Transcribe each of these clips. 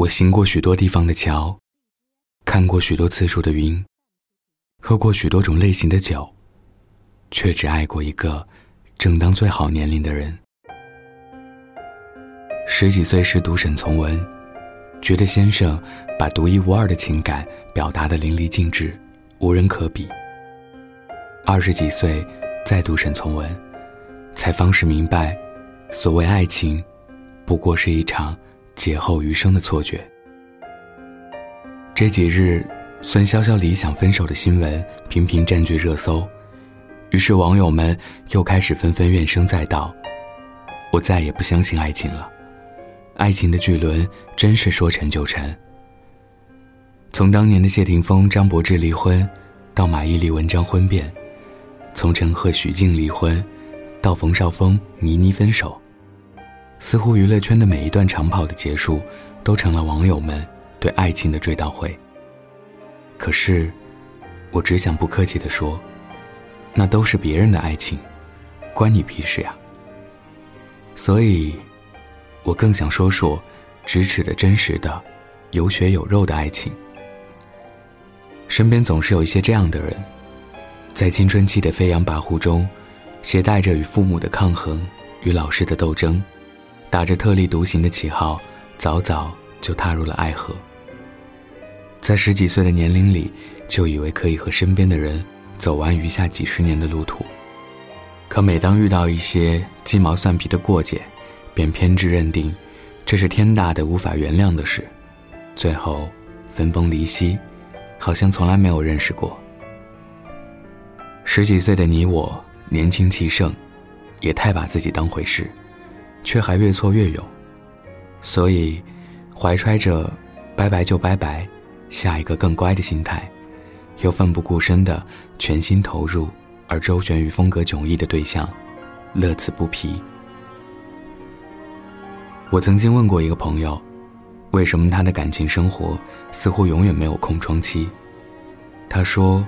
我行过许多地方的桥，看过许多次数的云，喝过许多种类型的酒，却只爱过一个正当最好年龄的人。十几岁时读沈从文，觉得先生把独一无二的情感表达的淋漓尽致，无人可比。二十几岁再读沈从文，才方始明白，所谓爱情，不过是一场。劫后余生的错觉。这几日，孙潇潇理想分手的新闻频频占据热搜，于是网友们又开始纷纷怨声载道：“我再也不相信爱情了，爱情的巨轮真是说沉就沉。”从当年的谢霆锋、张柏芝离婚，到马伊琍、文章婚变；从陈赫、许静离婚，到冯绍峰、倪妮分手。似乎娱乐圈的每一段长跑的结束，都成了网友们对爱情的追悼会。可是，我只想不客气地说，那都是别人的爱情，关你屁事呀。所以，我更想说说，咫尺的真实的、有血有肉的爱情。身边总是有一些这样的人，在青春期的飞扬跋扈中，携带着与父母的抗衡，与老师的斗争。打着特立独行的旗号，早早就踏入了爱河。在十几岁的年龄里，就以为可以和身边的人走完余下几十年的路途。可每当遇到一些鸡毛蒜皮的过节，便偏执认定这是天大的无法原谅的事，最后分崩离析，好像从来没有认识过。十几岁的你我年轻气盛，也太把自己当回事。却还越挫越勇，所以，怀揣着“拜拜就拜拜，下一个更乖”的心态，又奋不顾身的全心投入而周旋于风格迥异的对象，乐此不疲。我曾经问过一个朋友，为什么他的感情生活似乎永远没有空窗期？他说，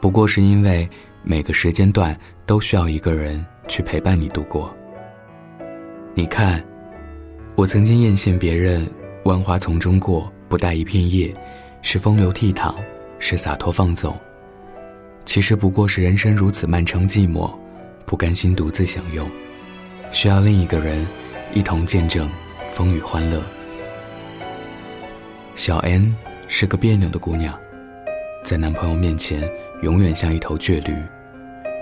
不过是因为每个时间段都需要一个人去陪伴你度过。你看，我曾经艳羡别人万花丛中过，不带一片叶，是风流倜傥，是洒脱放纵。其实不过是人生如此漫长寂寞，不甘心独自享用，需要另一个人一同见证风雨欢乐。小 N 是个别扭的姑娘，在男朋友面前永远像一头倔驴，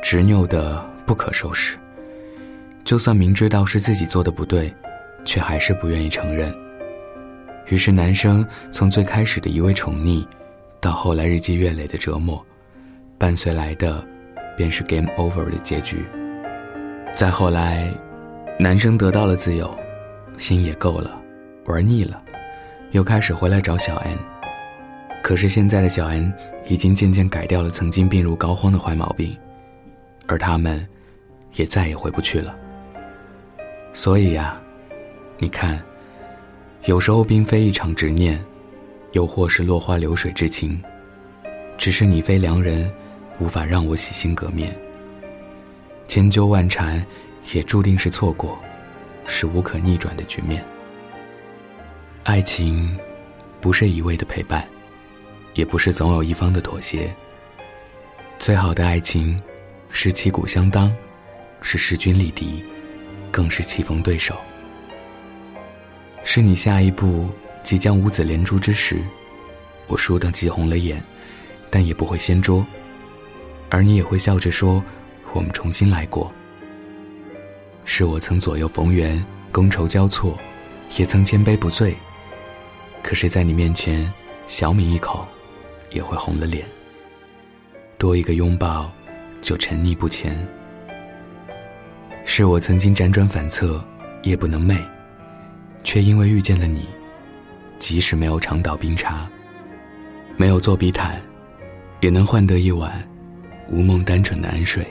执拗的不可收拾。就算明知道是自己做的不对，却还是不愿意承认。于是，男生从最开始的一味宠溺，到后来日积月累的折磨，伴随来的便是 game over 的结局。再后来，男生得到了自由，心也够了，玩腻了，又开始回来找小 N。可是现在的小 N 已经渐渐改掉了曾经病入膏肓的坏毛病，而他们也再也回不去了。所以呀，你看，有时候并非一场执念，又或是落花流水之情，只是你非良人，无法让我洗心革面。千纠万缠，也注定是错过，是无可逆转的局面。爱情，不是一味的陪伴，也不是总有一方的妥协。最好的爱情，是旗鼓相当，是势均力敌。更是棋逢对手，是你下一步即将五子连珠之时，我输得急红了眼，但也不会掀桌，而你也会笑着说：“我们重新来过。”是我曾左右逢源，觥筹交错，也曾千杯不醉，可是，在你面前，小抿一口，也会红了脸。多一个拥抱，就沉溺不前。是我曾经辗转反侧，夜不能寐，却因为遇见了你，即使没有长岛冰茶，没有做比坦，也能换得一晚无梦单纯的安睡。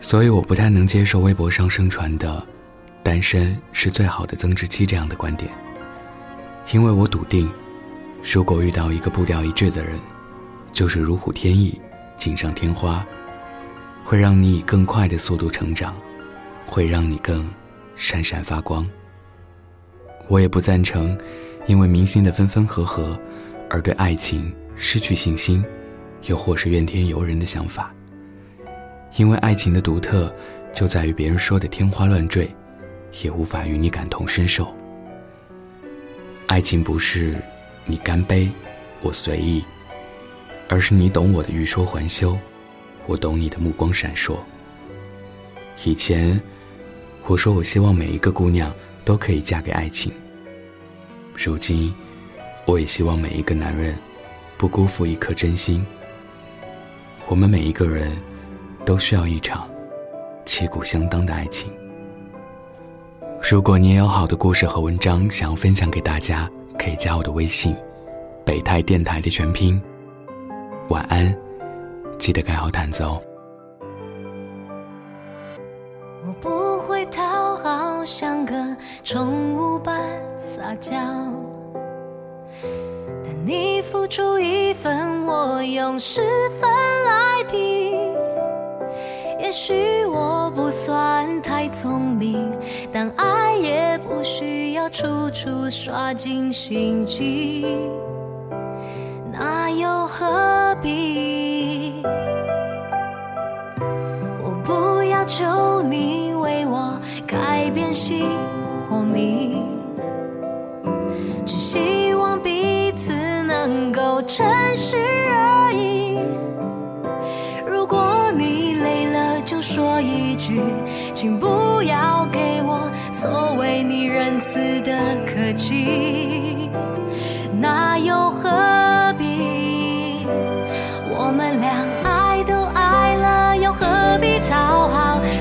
所以我不太能接受微博上盛传的“单身是最好的增值期”这样的观点，因为我笃定，如果遇到一个步调一致的人，就是如虎添翼，锦上添花。会让你以更快的速度成长，会让你更闪闪发光。我也不赞成，因为明星的分分合合，而对爱情失去信心，又或是怨天尤人的想法。因为爱情的独特，就在于别人说的天花乱坠，也无法与你感同身受。爱情不是你干杯，我随意，而是你懂我的欲说还休，我懂你的目光闪烁。以前，我说我希望每一个姑娘。都可以嫁给爱情。如今，我也希望每一个男人不辜负一颗真心。我们每一个人都需要一场旗鼓相当的爱情。如果你也有好的故事和文章想要分享给大家，可以加我的微信“北泰电台”的全拼。晚安，记得盖好毯子哦。我不会讨好，像个宠物般撒娇。但你付出一分，我用十分来抵。也许我不算太聪明，但爱也不需要处处耍尽心机，求你为我改变心或命，只希望彼此能够诚实而已。如果你累了，就说一句，请不要给我所谓你仁慈的客气，那又何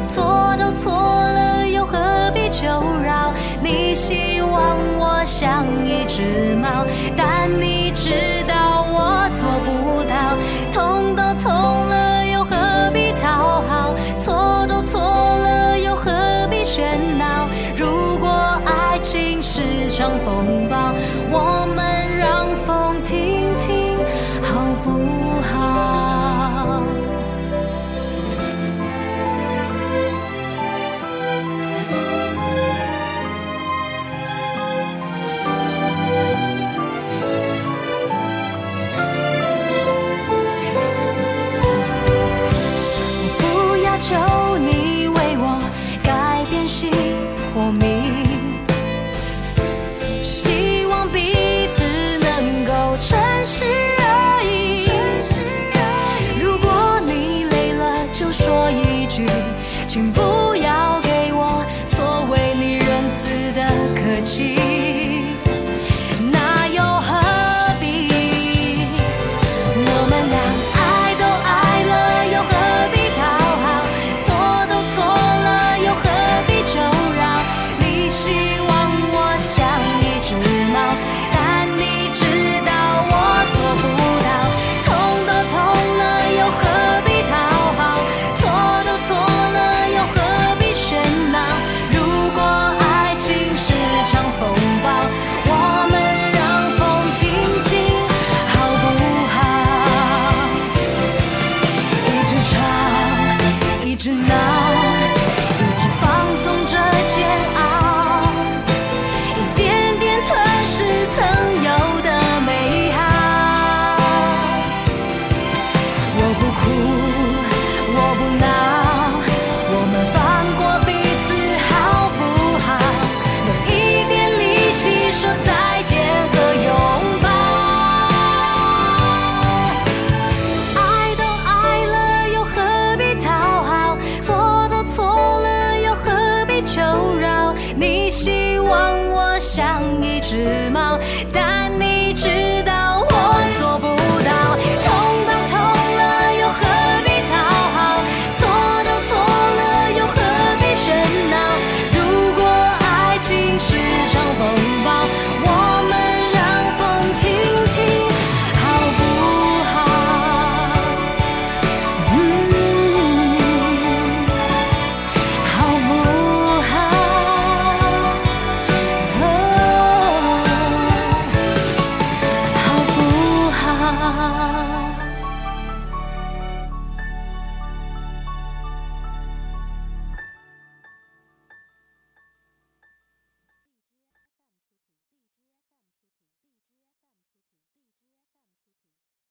错都错了，又何必求饶？你希望我像一只猫，但你知道我做不到。痛都痛了，又何必讨好？错都错了，又何必喧闹？如果爱情是场风暴，我求饶，